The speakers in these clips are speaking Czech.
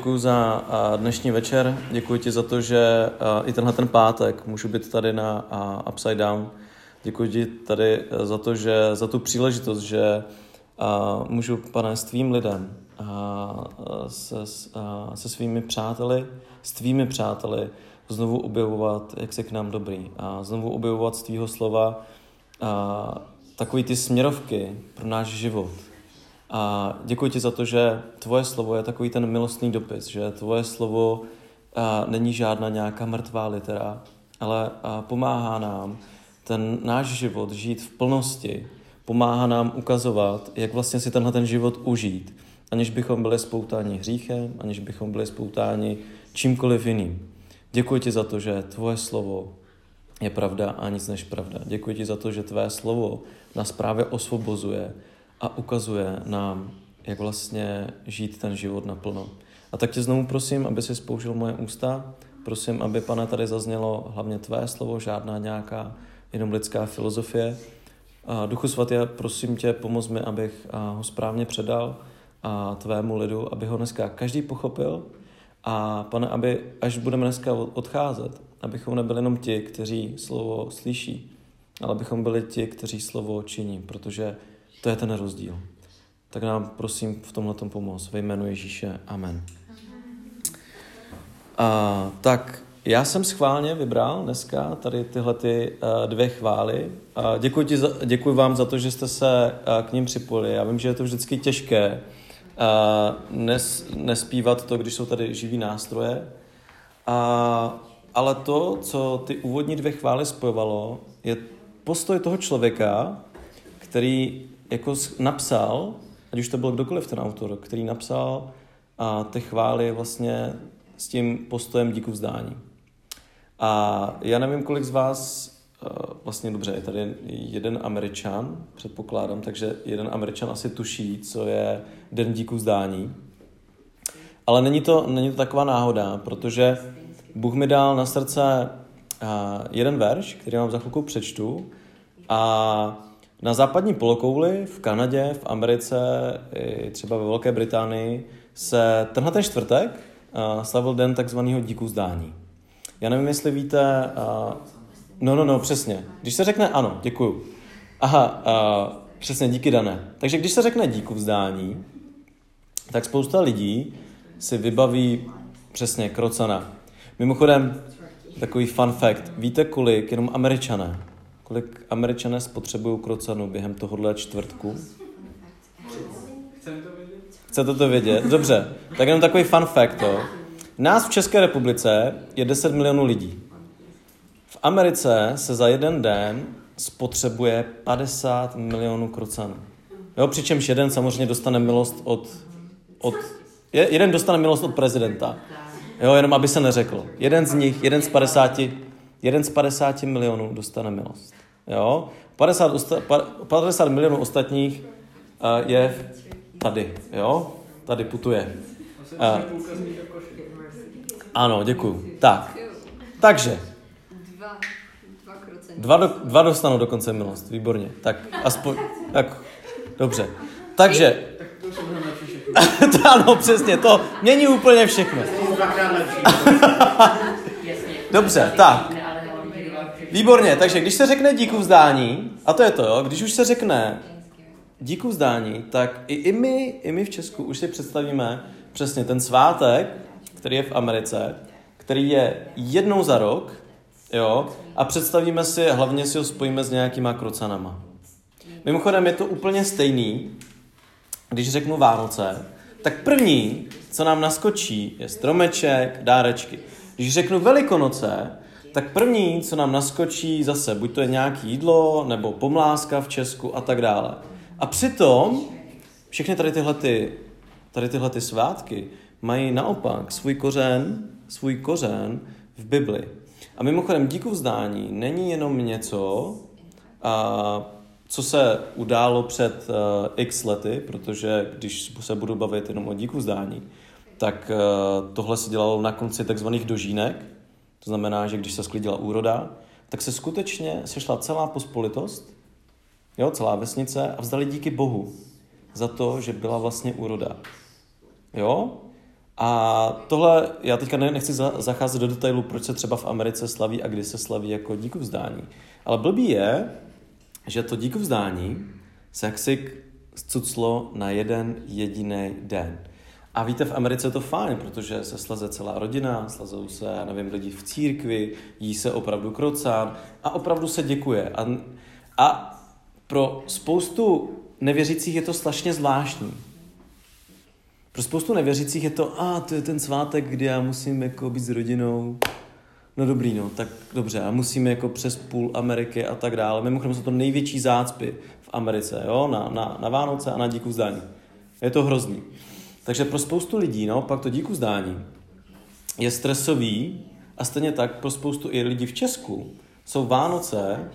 Děkuji za dnešní večer, děkuji ti za to, že i tenhle ten pátek můžu být tady na Upside Down. Děkuji ti tady za to, že za tu příležitost, že můžu, pane, s tvým lidem, se, se svými přáteli, s tvými přáteli znovu objevovat, jak jsi k nám dobrý. A znovu objevovat z tvýho slova takový ty směrovky pro náš život a děkuji ti za to, že tvoje slovo je takový ten milostný dopis, že tvoje slovo a, není žádná nějaká mrtvá litera, ale a, pomáhá nám ten náš život žít v plnosti, pomáhá nám ukazovat, jak vlastně si tenhle ten život užít, aniž bychom byli spoutáni hříchem, aniž bychom byli spoutáni čímkoliv jiným. Děkuji ti za to, že tvoje slovo je pravda a nic než pravda. Děkuji ti za to, že tvé slovo nás právě osvobozuje a ukazuje nám, jak vlastně žít ten život naplno. A tak tě znovu prosím, aby si spoužil moje ústa, prosím, aby, pane, tady zaznělo hlavně tvé slovo, žádná nějaká jenom lidská filozofie. A Duchu svatý, prosím tě, pomoz mi, abych ho správně předal a tvému lidu, aby ho dneska každý pochopil a pane, aby až budeme dneska odcházet, abychom nebyli jenom ti, kteří slovo slyší, ale abychom byli ti, kteří slovo činí, protože to je ten rozdíl. Tak nám prosím v tomhle pomoz. Ve jménu Ježíše. Amen. A, tak já jsem schválně vybral dneska tady tyhle ty, uh, dvě chvály. Uh, děkuji, ti za, děkuji vám za to, že jste se uh, k ním připojili. Já vím, že je to vždycky těžké uh, nes, nespívat to, když jsou tady živý nástroje. Uh, ale to, co ty úvodní dvě chvály spojovalo, je postoj toho člověka, který jako napsal, ať už to byl kdokoliv ten autor, který napsal a ty chvály vlastně s tím postojem díku vzdání. A já nevím, kolik z vás, eh, vlastně dobře, je tady jeden američan, předpokládám, takže jeden američan asi tuší, co je Den díku vzdání. Ale není to, není to taková náhoda, protože Bůh mi dal na srdce eh, jeden verš, který vám za chvilku přečtu a na západní polokouli, v Kanadě, v Americe, i třeba ve Velké Británii se tenhle ten čtvrtek uh, slavil den takzvaného díku zdání. Já nevím, jestli víte... Uh, no, no, no, přesně. Když se řekne ano, děkuju. Aha, uh, přesně, díky dané. Takže když se řekne díku vzdání, tak spousta lidí si vybaví přesně krocana. Mimochodem, takový fun fact. Víte, kolik jenom američané Kolik američané spotřebují krocanu během tohohle čtvrtku? Chcete to vědět? Dobře, tak jenom takový fun fact. To. Nás v České republice je 10 milionů lidí. V Americe se za jeden den spotřebuje 50 milionů krocanů. Jo, přičemž jeden samozřejmě dostane milost od, od jeden dostane milost od prezidenta. Jo, jenom aby se neřeklo. Jeden z nich, jeden z 50, jeden z 50 milionů dostane milost. Jo? 50, 50 milionů ostatních uh, je tady. Jo? Tady putuje. Uh, ano, děkuju. Tak. Takže. Dva, do, dva dostanou dokonce milost. Výborně. Tak aspoň. Tak, dobře. Takže. ano, přesně. To není úplně všechno. Dobře, tak. Výborně, takže když se řekne díku vzdání, a to je to, jo, když už se řekne díku vzdání, tak i, i, my, i my v Česku už si představíme přesně ten svátek, který je v Americe, který je jednou za rok, jo, a představíme si, hlavně si ho spojíme s nějakýma krocanama. Mimochodem je to úplně stejný, když řeknu Vánoce, tak první, co nám naskočí, je stromeček, dárečky. Když řeknu Velikonoce, tak první, co nám naskočí zase, buď to je nějaké jídlo, nebo pomláska v Česku a tak dále. A přitom všechny tady tyhle, ty, tady tyhle ty svátky mají naopak svůj kořen, svůj kořen v Bibli. A mimochodem díku vzdání není jenom něco, a, co se událo před uh, x lety, protože když se budu bavit jenom o díku vzdání, tak uh, tohle se dělalo na konci takzvaných dožínek, to znamená, že když se sklidila úroda, tak se skutečně sešla celá pospolitost, jo, celá vesnice a vzdali díky Bohu za to, že byla vlastně úroda. Jo? A tohle, já teďka nechci zacházet do detailu, proč se třeba v Americe slaví a kdy se slaví jako díku vzdání. Ale blbý je, že to díku vzdání se jaksi cuclo na jeden jediný den. A víte, v Americe je to fajn, protože se slaze celá rodina, slazou se, já nevím, lidi v církvi, jí se opravdu krocán a opravdu se děkuje. A, a pro spoustu nevěřících je to strašně zvláštní. Pro spoustu nevěřících je to, a to je ten svátek, kdy já musím jako být s rodinou. No dobrý, no, tak dobře, a musíme jako přes půl Ameriky a tak dále. Mimochodem jsou to největší zácpy v Americe, jo, na, na, na Vánoce a na díku vzdání. Je to hrozný. Takže pro spoustu lidí, no, pak to díku zdání je stresový a stejně tak pro spoustu i lidí v Česku jsou Vánoce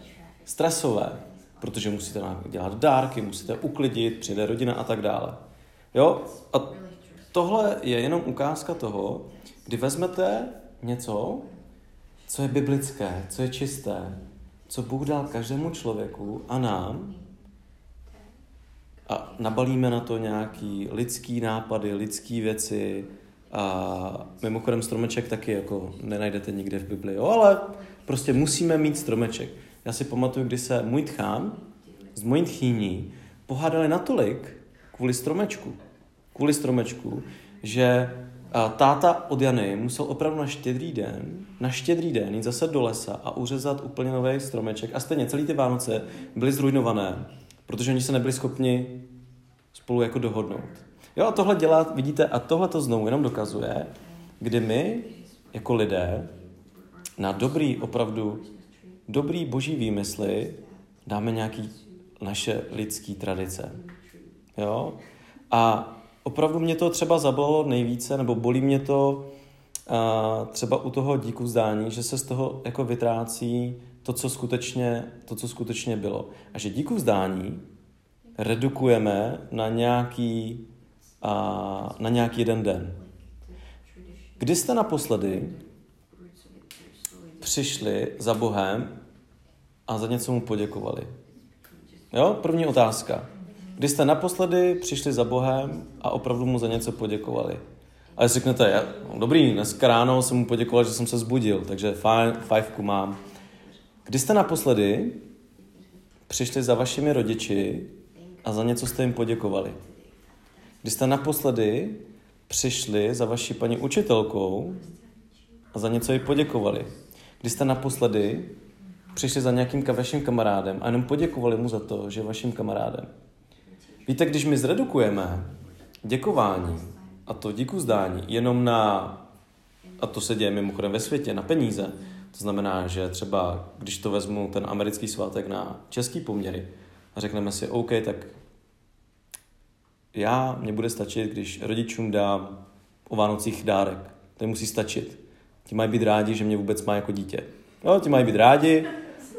stresové, protože musíte dělat dárky, musíte uklidit, přijde rodina a tak dále. Jo? A tohle je jenom ukázka toho, kdy vezmete něco, co je biblické, co je čisté, co Bůh dal každému člověku a nám a nabalíme na to nějaký lidský nápady, lidský věci a mimochodem stromeček taky jako nenajdete nikde v Bibli, jo, ale prostě musíme mít stromeček. Já si pamatuju, kdy se můj tchán s mojí tchýní pohádali natolik kvůli stromečku, kvůli stromečku, že táta od Jany musel opravdu na štědrý den, na štědrý den jít zase do lesa a uřezat úplně nový stromeček. A stejně celý ty Vánoce byly zrujnované, protože oni se nebyli schopni spolu jako dohodnout. Jo, a tohle dělá, vidíte, a tohle to znovu jenom dokazuje, kdy my, jako lidé, na dobrý, opravdu dobrý boží výmysly dáme nějaký naše lidský tradice. Jo? A opravdu mě to třeba zabolalo nejvíce, nebo bolí mě to a třeba u toho díku vzdání, že se z toho jako vytrácí to, co skutečně, to, co skutečně bylo. A že díku vzdání redukujeme na nějaký, a, na nějaký jeden den. Kdy jste naposledy přišli za Bohem a za něco mu poděkovali? Jo, první otázka. Kdy jste naposledy přišli za Bohem a opravdu mu za něco poděkovali? A jestli řeknete, já, no, dobrý, dneska ráno jsem mu poděkoval, že jsem se zbudil, takže fajn, fajfku mám. Kdy jste naposledy přišli za vašimi rodiči a za něco jste jim poděkovali? Kdy jste naposledy přišli za vaší paní učitelkou a za něco jí poděkovali? Kdy jste naposledy přišli za nějakým vaším kamarádem a jenom poděkovali mu za to, že je vaším kamarádem? Víte, když my zredukujeme děkování a to díku zdání jenom na, a to se děje mimochodem ve světě, na peníze, to znamená, že třeba, když to vezmu ten americký svátek na český poměry a řekneme si, OK, tak já, mě bude stačit, když rodičům dám o Vánocích dárek. To musí stačit. Ti mají být rádi, že mě vůbec má jako dítě. Jo, ti mají být rádi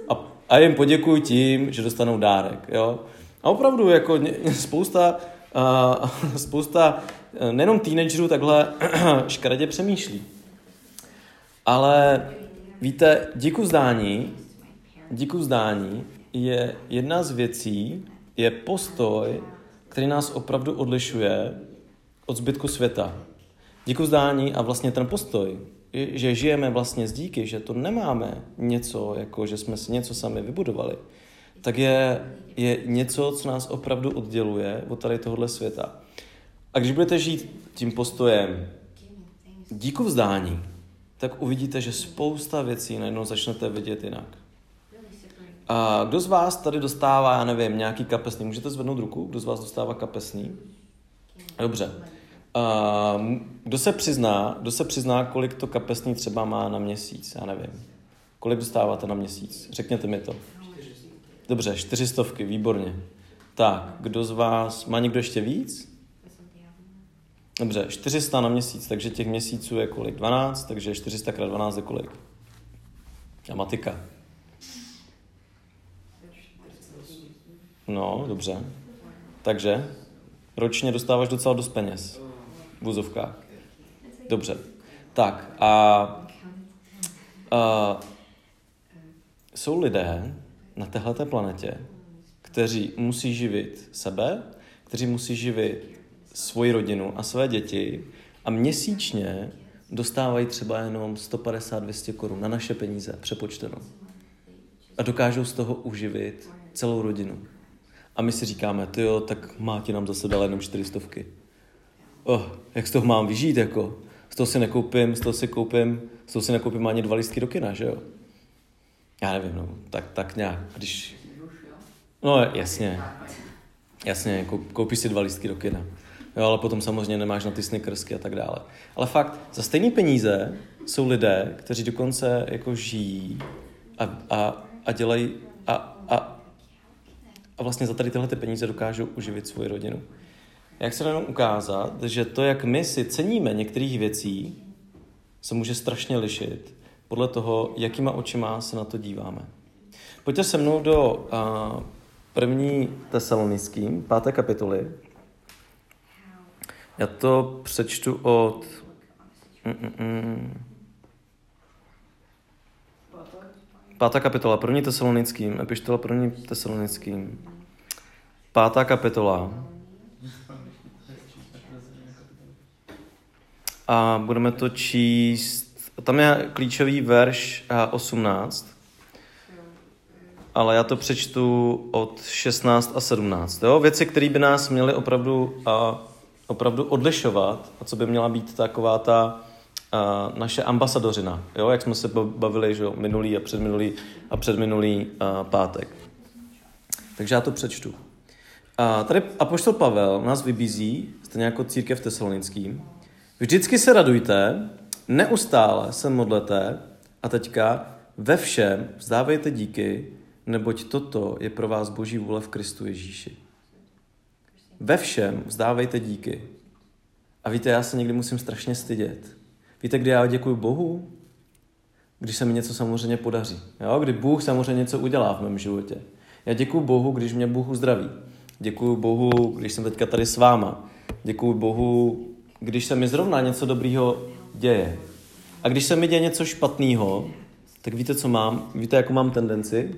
a, a jim poděkuji tím, že dostanou dárek. Jo. A opravdu jako spousta, uh, spousta nejenom teenagerů takhle škaredě přemýšlí. Ale víte, díku zdání, díku zdání je jedna z věcí, je postoj, který nás opravdu odlišuje od zbytku světa. Díku zdání a vlastně ten postoj, že žijeme vlastně z díky, že to nemáme něco, jako že jsme si něco sami vybudovali, tak je, je něco, co nás opravdu odděluje od tady tohohle světa. A když budete žít tím postojem díku vzdání, tak uvidíte, že spousta věcí najednou začnete vidět jinak. A kdo z vás tady dostává, já nevím, nějaký kapesný? Můžete zvednout ruku? Kdo z vás dostává kapesný? Dobře. A kdo se přizná, kdo se přizná, kolik to kapesný třeba má na měsíc? Já nevím. Kolik dostáváte na měsíc? Řekněte mi to. Dobře, čtyřistovky, výborně. Tak, kdo z vás, má někdo ještě víc? Dobře, 400 na měsíc, takže těch měsíců je kolik? 12, takže 400 x 12 je kolik? A matika. No, dobře. Takže ročně dostáváš docela dost peněz v vozovkách. Dobře. Tak a, a jsou lidé, na téhleté planetě, kteří musí živit sebe, kteří musí živit svoji rodinu a své děti a měsíčně dostávají třeba jenom 150-200 korun na naše peníze přepočteno. A dokážou z toho uživit celou rodinu. A my si říkáme, ty jo, tak máti nám zase dal jenom 400. Oh, jak z toho mám vyžít, jako? Z toho si nekoupím, z toho si koupím, z toho si nekoupím ani dva listky do kina, že jo? Já nevím, no, tak, tak nějak, když... No jasně, jasně, koupíš si dva listky do kina. Jo, ale potom samozřejmě nemáš na ty snickersky a tak dále. Ale fakt, za stejné peníze jsou lidé, kteří dokonce jako žijí a, a, a dělají a, a, a vlastně za tady tyhle ty peníze dokážou uživit svoji rodinu. Jak se jenom ukázat, že to, jak my si ceníme některých věcí, se může strašně lišit podle toho, jakýma očima se na to díváme. Pojďte se mnou do uh, první tesalonickým, páté kapitoly. Já to přečtu od... Mm-mm. Pátá kapitola, první tesalonickým, epištola první tesalonickým. Pátá kapitola. A budeme to číst, tam je klíčový verš 18, ale já to přečtu od 16 a 17. Jo? Věci, které by nás měly opravdu, a, opravdu odlišovat a co by měla být taková ta a, naše ambasadořina, jo? jak jsme se bavili že jo? minulý a předminulý a předminulý a, pátek. Takže já to přečtu. A tady Apoštol Pavel nás vybízí, stejně jako církev tesalonickým, Vždycky se radujte, neustále se modlete a teďka ve všem vzdávejte díky, neboť toto je pro vás boží vůle v Kristu Ježíši. Ve všem vzdávejte díky. A víte, já se někdy musím strašně stydět. Víte, kdy já děkuji Bohu? Když se mi něco samozřejmě podaří. Jo? Kdy Bůh samozřejmě něco udělá v mém životě. Já děkuji Bohu, když mě Bůh uzdraví. Děkuji Bohu, když jsem teďka tady s váma. Děkuji Bohu, když se mi zrovna něco dobrýho děje. A když se mi děje něco špatného, tak víte, co mám? Víte, jakou mám tendenci?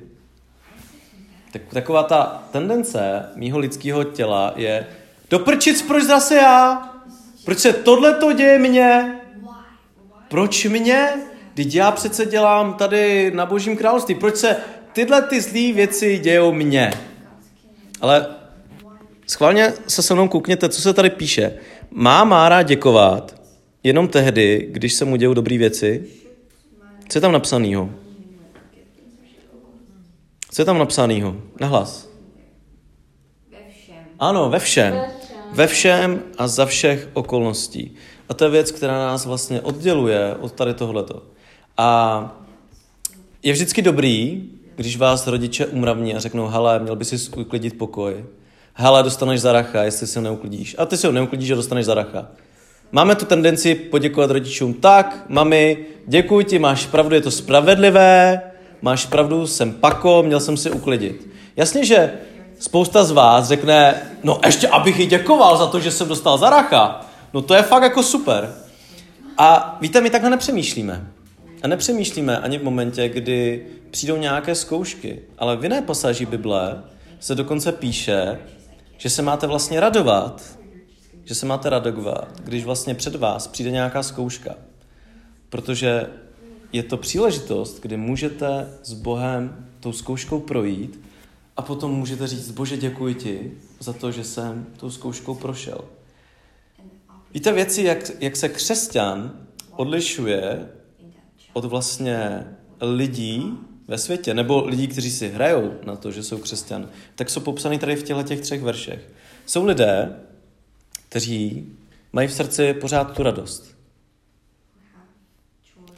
Tak, taková ta tendence mýho lidského těla je doprčit, proč zase já? Proč se tohle to děje mně? Proč mě? Teď já přece dělám tady na božím království. Proč se tyhle ty zlé věci dějou mně? Ale schválně se se mnou koukněte, co se tady píše. Má Mára děkovat jenom tehdy, když se mu dějou dobré věci? Co je tam napsanýho? Co je tam napsanýho? Nahlas. Ve všem. Ano, ve všem. Ve všem a za všech okolností. A to je věc, která nás vlastně odděluje od tady tohleto. A je vždycky dobrý, když vás rodiče umravní a řeknou, hele, měl by si uklidit pokoj hele, dostaneš zaracha, jestli si ho neuklidíš. A ty si ho neuklidíš a dostaneš zaracha. Máme tu tendenci poděkovat rodičům, tak, mami, děkuji ti, máš pravdu, je to spravedlivé, máš pravdu, jsem pako, měl jsem si uklidit. Jasně, že spousta z vás řekne, no ještě abych jí děkoval za to, že jsem dostal zaracha. No to je fakt jako super. A víte, my takhle nepřemýšlíme. A nepřemýšlíme ani v momentě, kdy přijdou nějaké zkoušky. Ale v jiné pasáži Bible se dokonce píše, že se máte vlastně radovat, že se máte radovat, když vlastně před vás přijde nějaká zkouška. Protože je to příležitost, kdy můžete s Bohem tou zkouškou projít a potom můžete říct, Bože, děkuji ti za to, že jsem tou zkouškou prošel. Víte věci, jak, jak se křesťan odlišuje od vlastně lidí, ve světě, nebo lidí, kteří si hrajou na to, že jsou křesťan, tak jsou popsaný tady v těchto těch třech veršech. Jsou lidé, kteří mají v srdci pořád tu radost.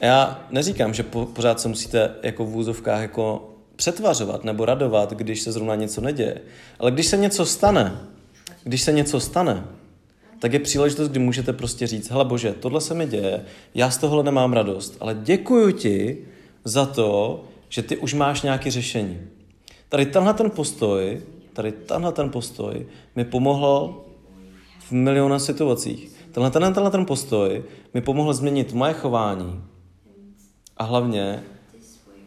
Já neříkám, že po, pořád se musíte jako v vůzovkách jako přetvařovat nebo radovat, když se zrovna něco neděje. Ale když se něco stane, když se něco stane, tak je příležitost, kdy můžete prostě říct, hele bože, tohle se mi děje, já z tohohle nemám radost, ale děkuji ti za to, že ty už máš nějaké řešení. Tady tenhle ten postoj, tady tenhle ten postoj mi pomohl v miliona situacích. Tenhle, tenhle, tenhle ten postoj mi pomohl změnit moje chování a hlavně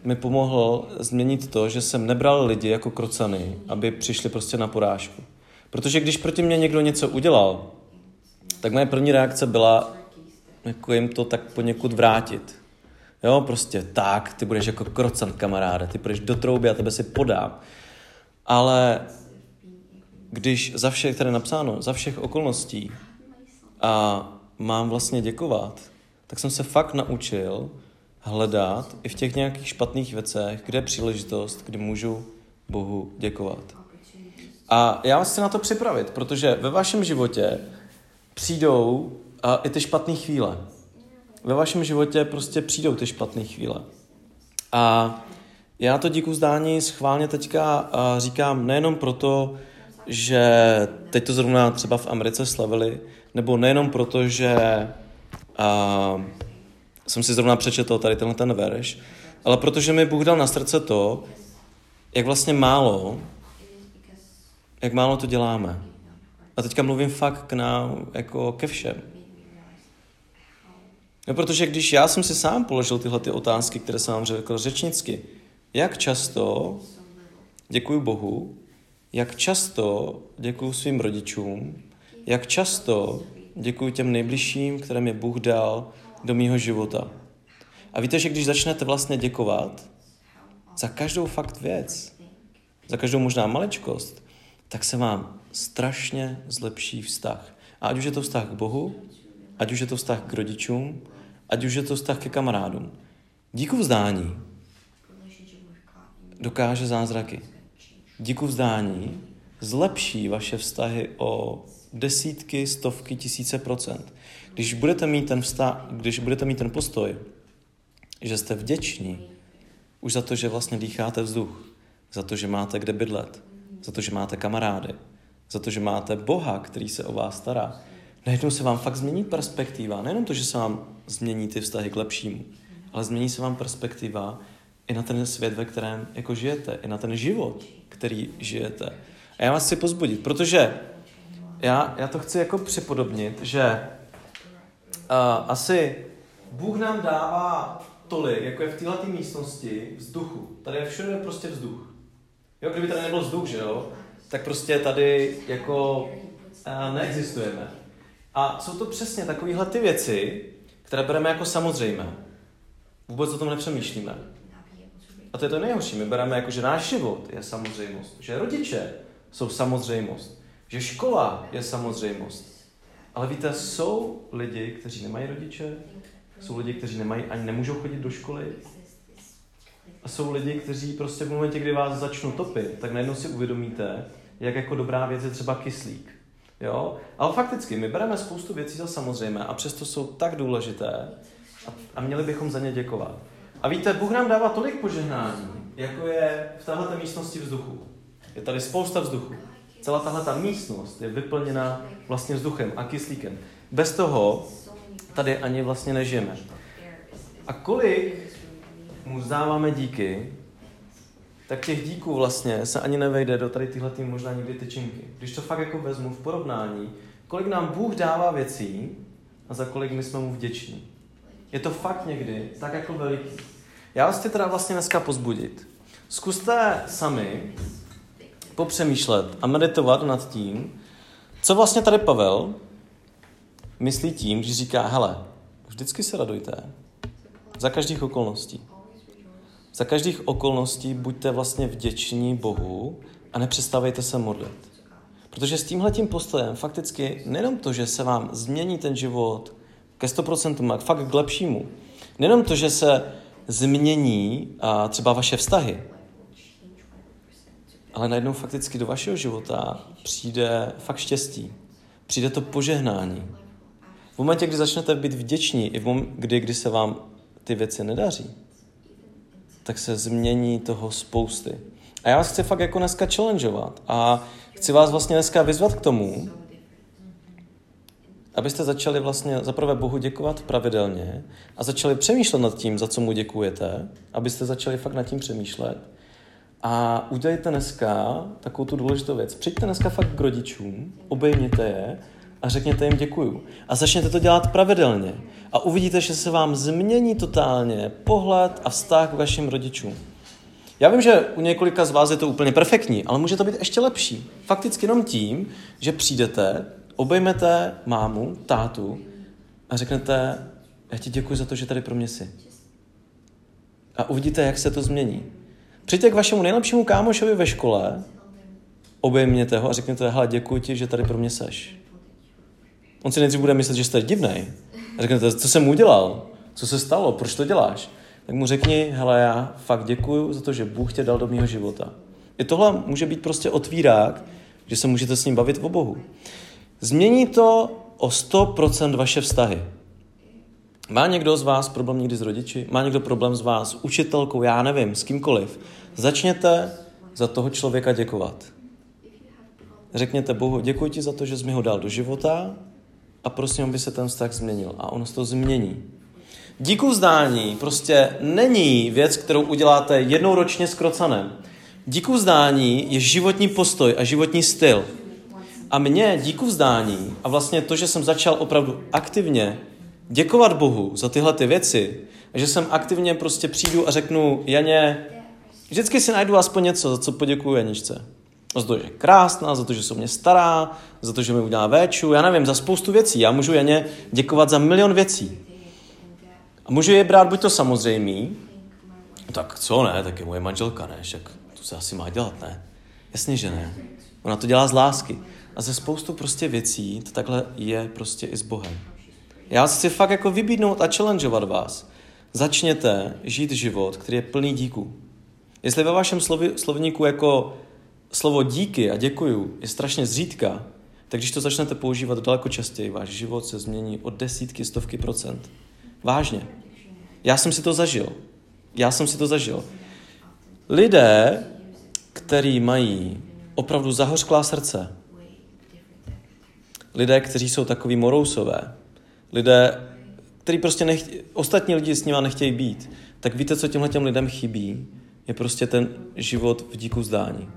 mi pomohl změnit to, že jsem nebral lidi jako krocany, aby přišli prostě na porážku. Protože když proti mě někdo něco udělal, tak moje první reakce byla jako jim to tak poněkud vrátit. Jo, prostě tak, ty budeš jako krocant kamaráde, ty budeš do trouby a tebe si podám. Ale když za všech, tady napsáno, za všech okolností a mám vlastně děkovat, tak jsem se fakt naučil hledat i v těch nějakých špatných věcech, kde je příležitost, kdy můžu Bohu děkovat. A já vás chci na to připravit, protože ve vašem životě přijdou a i ty špatné chvíle. Ve vašem životě prostě přijdou ty špatné chvíle. A já to díku zdání schválně teďka říkám nejenom proto, že teď to zrovna třeba v Americe slavili, nebo nejenom proto, že a, jsem si zrovna přečetl tady tenhle ten verš, ale protože mi Bůh dal na srdce to, jak vlastně málo, jak málo to děláme. A teďka mluvím fakt k nám, jako ke všem. No, protože když já jsem si sám položil tyhle ty otázky, které jsem vám řekl řečnicky, jak často děkuji Bohu, jak často děkuji svým rodičům, jak často děkuji těm nejbližším, které mi Bůh dal do mýho života. A víte, že když začnete vlastně děkovat za každou fakt věc, za každou možná maličkost, tak se vám strašně zlepší vztah. A ať už je to vztah k Bohu, ať už je to vztah k rodičům, ať už je to vztah ke kamarádům. Díku vzdání dokáže zázraky. Díku vzdání zlepší vaše vztahy o desítky, stovky, tisíce procent. Když budete mít ten, vztah, když budete mít ten postoj, že jste vděční už za to, že vlastně dýcháte vzduch, za to, že máte kde bydlet, za to, že máte kamarády, za to, že máte Boha, který se o vás stará, najednou se vám fakt změní perspektiva. Nejenom to, že se vám změní ty vztahy k lepšímu, ale změní se vám perspektiva i na ten svět, ve kterém jako žijete, i na ten život, který žijete. A já vás chci pozbudit, protože já, já to chci jako připodobnit, že uh, asi Bůh nám dává tolik, jako je v této místnosti, vzduchu. Tady je všude prostě vzduch. Jo, kdyby tady nebyl vzduch, že jo, tak prostě tady jako uh, neexistujeme. A jsou to přesně takovéhle ty věci, které bereme jako samozřejmé. Vůbec o tom nepřemýšlíme. A to je to nejhorší. My bereme jako, že náš život je samozřejmost, že rodiče jsou samozřejmost, že škola je samozřejmost. Ale víte, jsou lidi, kteří nemají rodiče, jsou lidi, kteří nemají ani nemůžou chodit do školy. A jsou lidi, kteří prostě v momentě, kdy vás začnou topit, tak najednou si uvědomíte, jak jako dobrá věc je třeba kyslík. Jo? Ale fakticky, my bereme spoustu věcí za samozřejmé a přesto jsou tak důležité a, a měli bychom za ně děkovat. A víte, Bůh nám dává tolik požehnání, jako je v této místnosti vzduchu. Je tady spousta vzduchu. Celá tahle ta místnost je vyplněna vlastně vzduchem a kyslíkem. Bez toho tady ani vlastně nežijeme. A kolik mu zdáváme díky, tak těch díků vlastně se ani nevejde do tady tyhle možná někdy tyčinky. Když to fakt jako vezmu v porovnání, kolik nám Bůh dává věcí a za kolik my jsme mu vděční. Je to fakt někdy tak jako veliký. Já vás chci teda vlastně dneska pozbudit. Zkuste sami popřemýšlet a meditovat nad tím, co vlastně tady Pavel myslí tím, když říká, hele, vždycky se radujte, za každých okolností. Za každých okolností buďte vlastně vděční Bohu a nepřestávejte se modlit. Protože s tímhletím postojem fakticky nejenom to, že se vám změní ten život ke 100% a fakt k lepšímu, nejenom to, že se změní a třeba vaše vztahy, ale najednou fakticky do vašeho života přijde fakt štěstí. Přijde to požehnání. V momentě, kdy začnete být vděční, i v momentě, kdy, kdy se vám ty věci nedaří, tak se změní toho spousty. A já vás chci fakt jako dneska challengeovat a chci vás vlastně dneska vyzvat k tomu, abyste začali vlastně zaprvé Bohu děkovat pravidelně a začali přemýšlet nad tím, za co mu děkujete, abyste začali fakt nad tím přemýšlet. A udělejte dneska takovou tu důležitou věc. Přijďte dneska fakt k rodičům, obejměte je a řekněte jim děkuju. A začněte to dělat pravidelně. A uvidíte, že se vám změní totálně pohled a vztah k vašim rodičům. Já vím, že u několika z vás je to úplně perfektní, ale může to být ještě lepší. Fakticky jenom tím, že přijdete, obejmete mámu, tátu a řeknete, já ti děkuji za to, že tady pro mě jsi. A uvidíte, jak se to změní. Přijďte k vašemu nejlepšímu kámošovi ve škole, obejměte ho a řekněte, hele, děkuji ti, že tady pro mě seš. On si nejdřív bude myslet, že jste divnej. A řeknete, co jsem udělal? Co se stalo? Proč to děláš? Tak mu řekni, hele, já fakt děkuji za to, že Bůh tě dal do mého života. I tohle může být prostě otvírák, že se můžete s ním bavit o Bohu. Změní to o 100% vaše vztahy. Má někdo z vás problém někdy s rodiči? Má někdo problém z vás s učitelkou? Já nevím, s kýmkoliv. Začněte za toho člověka děkovat. Řekněte Bohu, děkuji ti za to, že jsi mi ho dal do života a prosím, aby se ten vztah změnil. A ono se to změní. Díku vzdání prostě není věc, kterou uděláte jednou ročně s krocanem. Díku vzdání je životní postoj a životní styl. A mě díku vzdání a vlastně to, že jsem začal opravdu aktivně děkovat Bohu za tyhle ty věci, že jsem aktivně prostě přijdu a řeknu, Janě, vždycky si najdu aspoň něco, za co poděkuju Janičce. Za to, že je krásná, za to, že se mě stará, za to, že mi udělá véču, já nevím, za spoustu věcí. Já můžu Janě děkovat za milion věcí. A můžu je brát buď to samozřejmý, tak co ne, tak je moje manželka, ne, však to se asi má dělat, ne? Jasně, že ne. Ona to dělá z lásky. A ze spoustu prostě věcí to takhle je prostě i s Bohem. Já chci fakt jako vybídnout a challengeovat vás. Začněte žít život, který je plný díků. Jestli ve vašem slovi, slovníku jako slovo díky a děkuju je strašně zřídka, tak když to začnete používat daleko častěji, váš život se změní o desítky, stovky procent. Vážně. Já jsem si to zažil. Já jsem si to zažil. Lidé, kteří mají opravdu zahořklá srdce, lidé, kteří jsou takový morousové, lidé, kteří prostě nechtějí, ostatní lidi s nimi nechtějí být, tak víte, co těmhle těm lidem chybí? Je prostě ten život v díku zdání.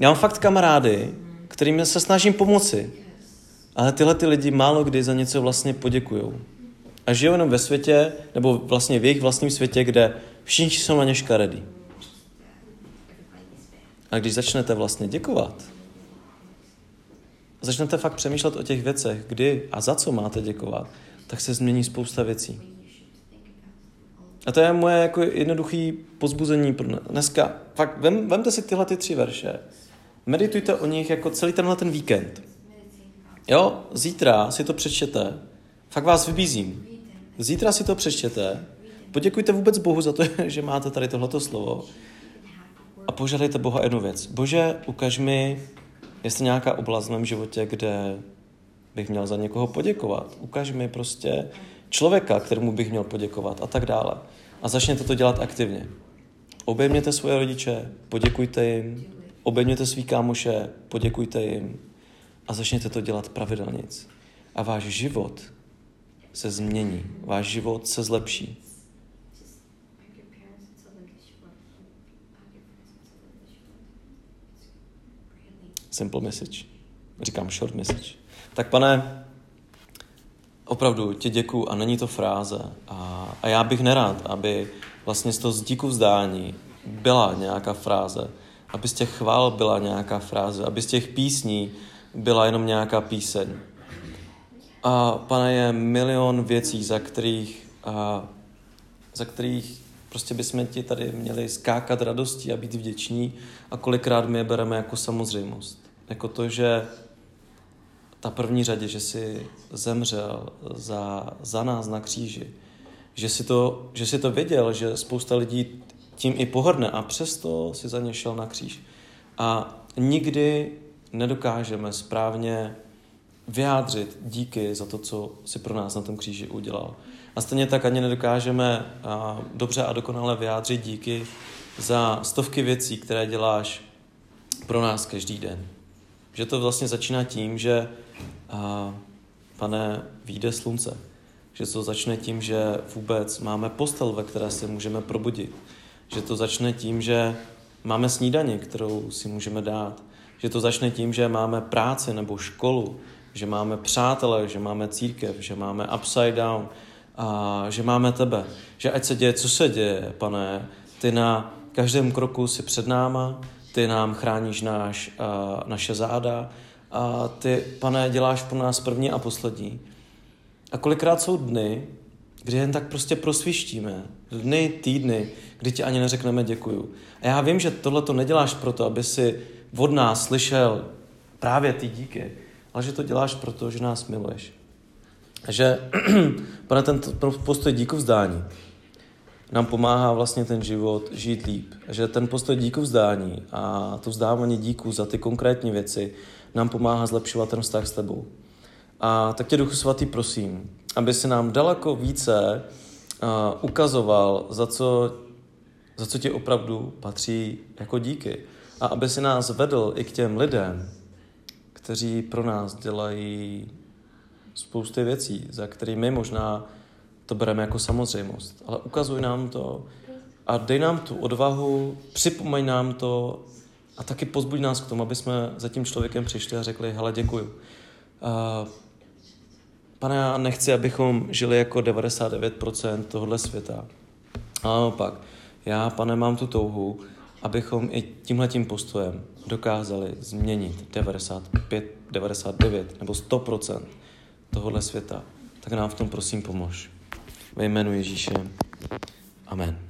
Já mám fakt kamarády, kterým se snažím pomoci, ale tyhle ty lidi málo kdy za něco vlastně poděkují. A žijou jenom ve světě, nebo vlastně v jejich vlastním světě, kde všichni jsou na ně škaredí. A když začnete vlastně děkovat, začnete fakt přemýšlet o těch věcech, kdy a za co máte děkovat, tak se změní spousta věcí. A to je moje jako jednoduché pozbuzení pro dneska. Fakt, vem, vemte si tyhle ty tři verše. Meditujte o nich jako celý tenhle ten víkend. Jo, zítra si to přečtěte. Fakt vás vybízím. Zítra si to přečtěte. Poděkujte vůbec Bohu za to, že máte tady tohleto slovo. A požádejte Boha jednu věc. Bože, ukaž mi, jestli nějaká oblast v mém životě, kde bych měl za někoho poděkovat. Ukaž mi prostě člověka, kterému bych měl poděkovat a tak dále. A začněte to dělat aktivně. Obejměte svoje rodiče, poděkujte jim, obejměte svý kámoše, poděkujte jim a začněte to dělat pravidelně. A váš život se změní, váš život se zlepší. Simple message. Říkám short message. Tak pane, opravdu ti děkuju a není to fráze. A, a já bych nerád, aby vlastně z toho z díku vzdání byla nějaká fráze, aby z těch chvál byla nějaká fráze, aby z těch písní byla jenom nějaká píseň. A pane, je milion věcí, za kterých, a, za kterých prostě bychom ti tady měli skákat radostí a být vděční a kolikrát my je bereme jako samozřejmost. Jako to, že ta první řadě, že jsi zemřel za, za nás na kříži, že si, to, že si to věděl, že spousta lidí tím i pohrdne a přesto si za ně šel na kříž. A nikdy nedokážeme správně vyjádřit díky za to, co si pro nás na tom kříži udělal. A stejně tak ani nedokážeme a, dobře a dokonale vyjádřit díky za stovky věcí, které děláš pro nás každý den. Že to vlastně začíná tím, že a, pane, vyjde slunce. Že to začne tím, že vůbec máme postel, ve které se můžeme probudit. Že to začne tím, že máme snídaně, kterou si můžeme dát. Že to začne tím, že máme práci nebo školu, že máme přátele, že máme církev, že máme upside down, a že máme tebe. Že ať se děje, co se děje, pane, ty na každém kroku si před náma, ty nám chráníš náš, a, naše záda a ty, pane, děláš pro nás první a poslední. A kolikrát jsou dny, kdy jen tak prostě prosvištíme. Dny, týdny, kdy ti ani neřekneme děkuju. A já vím, že tohle to neděláš proto, aby si od nás slyšel právě ty díky, ale že to děláš proto, že nás miluješ. A že, pane, ten postoj díku vzdání nám pomáhá vlastně ten život žít líp. Že ten postoj díku vzdání a to vzdávání díku za ty konkrétní věci nám pomáhá zlepšovat ten vztah s tebou. A tak tě, Duchu Svatý, prosím, aby si nám daleko více uh, ukazoval, za co, za co ti opravdu patří jako díky. A aby si nás vedl i k těm lidem, kteří pro nás dělají spousty věcí, za kterými možná to bereme jako samozřejmost. Ale ukazuj nám to a dej nám tu odvahu, připomeň nám to a taky pozbuď nás k tomu, aby jsme za tím člověkem přišli a řekli, hele, děkuju. Pane, já nechci, abychom žili jako 99% tohohle světa. A naopak, já, pane, mám tu touhu, abychom i tímhletím postojem dokázali změnit 95, 99 nebo 100% tohohle světa. Tak nám v tom prosím pomož. Ve jménu Ježíše. Amen.